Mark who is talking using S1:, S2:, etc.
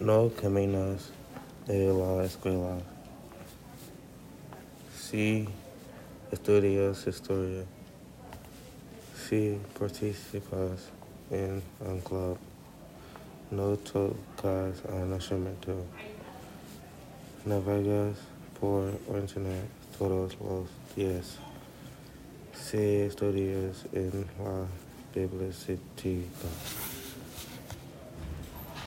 S1: No caminos de la escuela. Sí estudias historia. Sí participas en un club. No tocas un instrumento. Navegas por internet todos los días. Sí estudias en la biblioteca.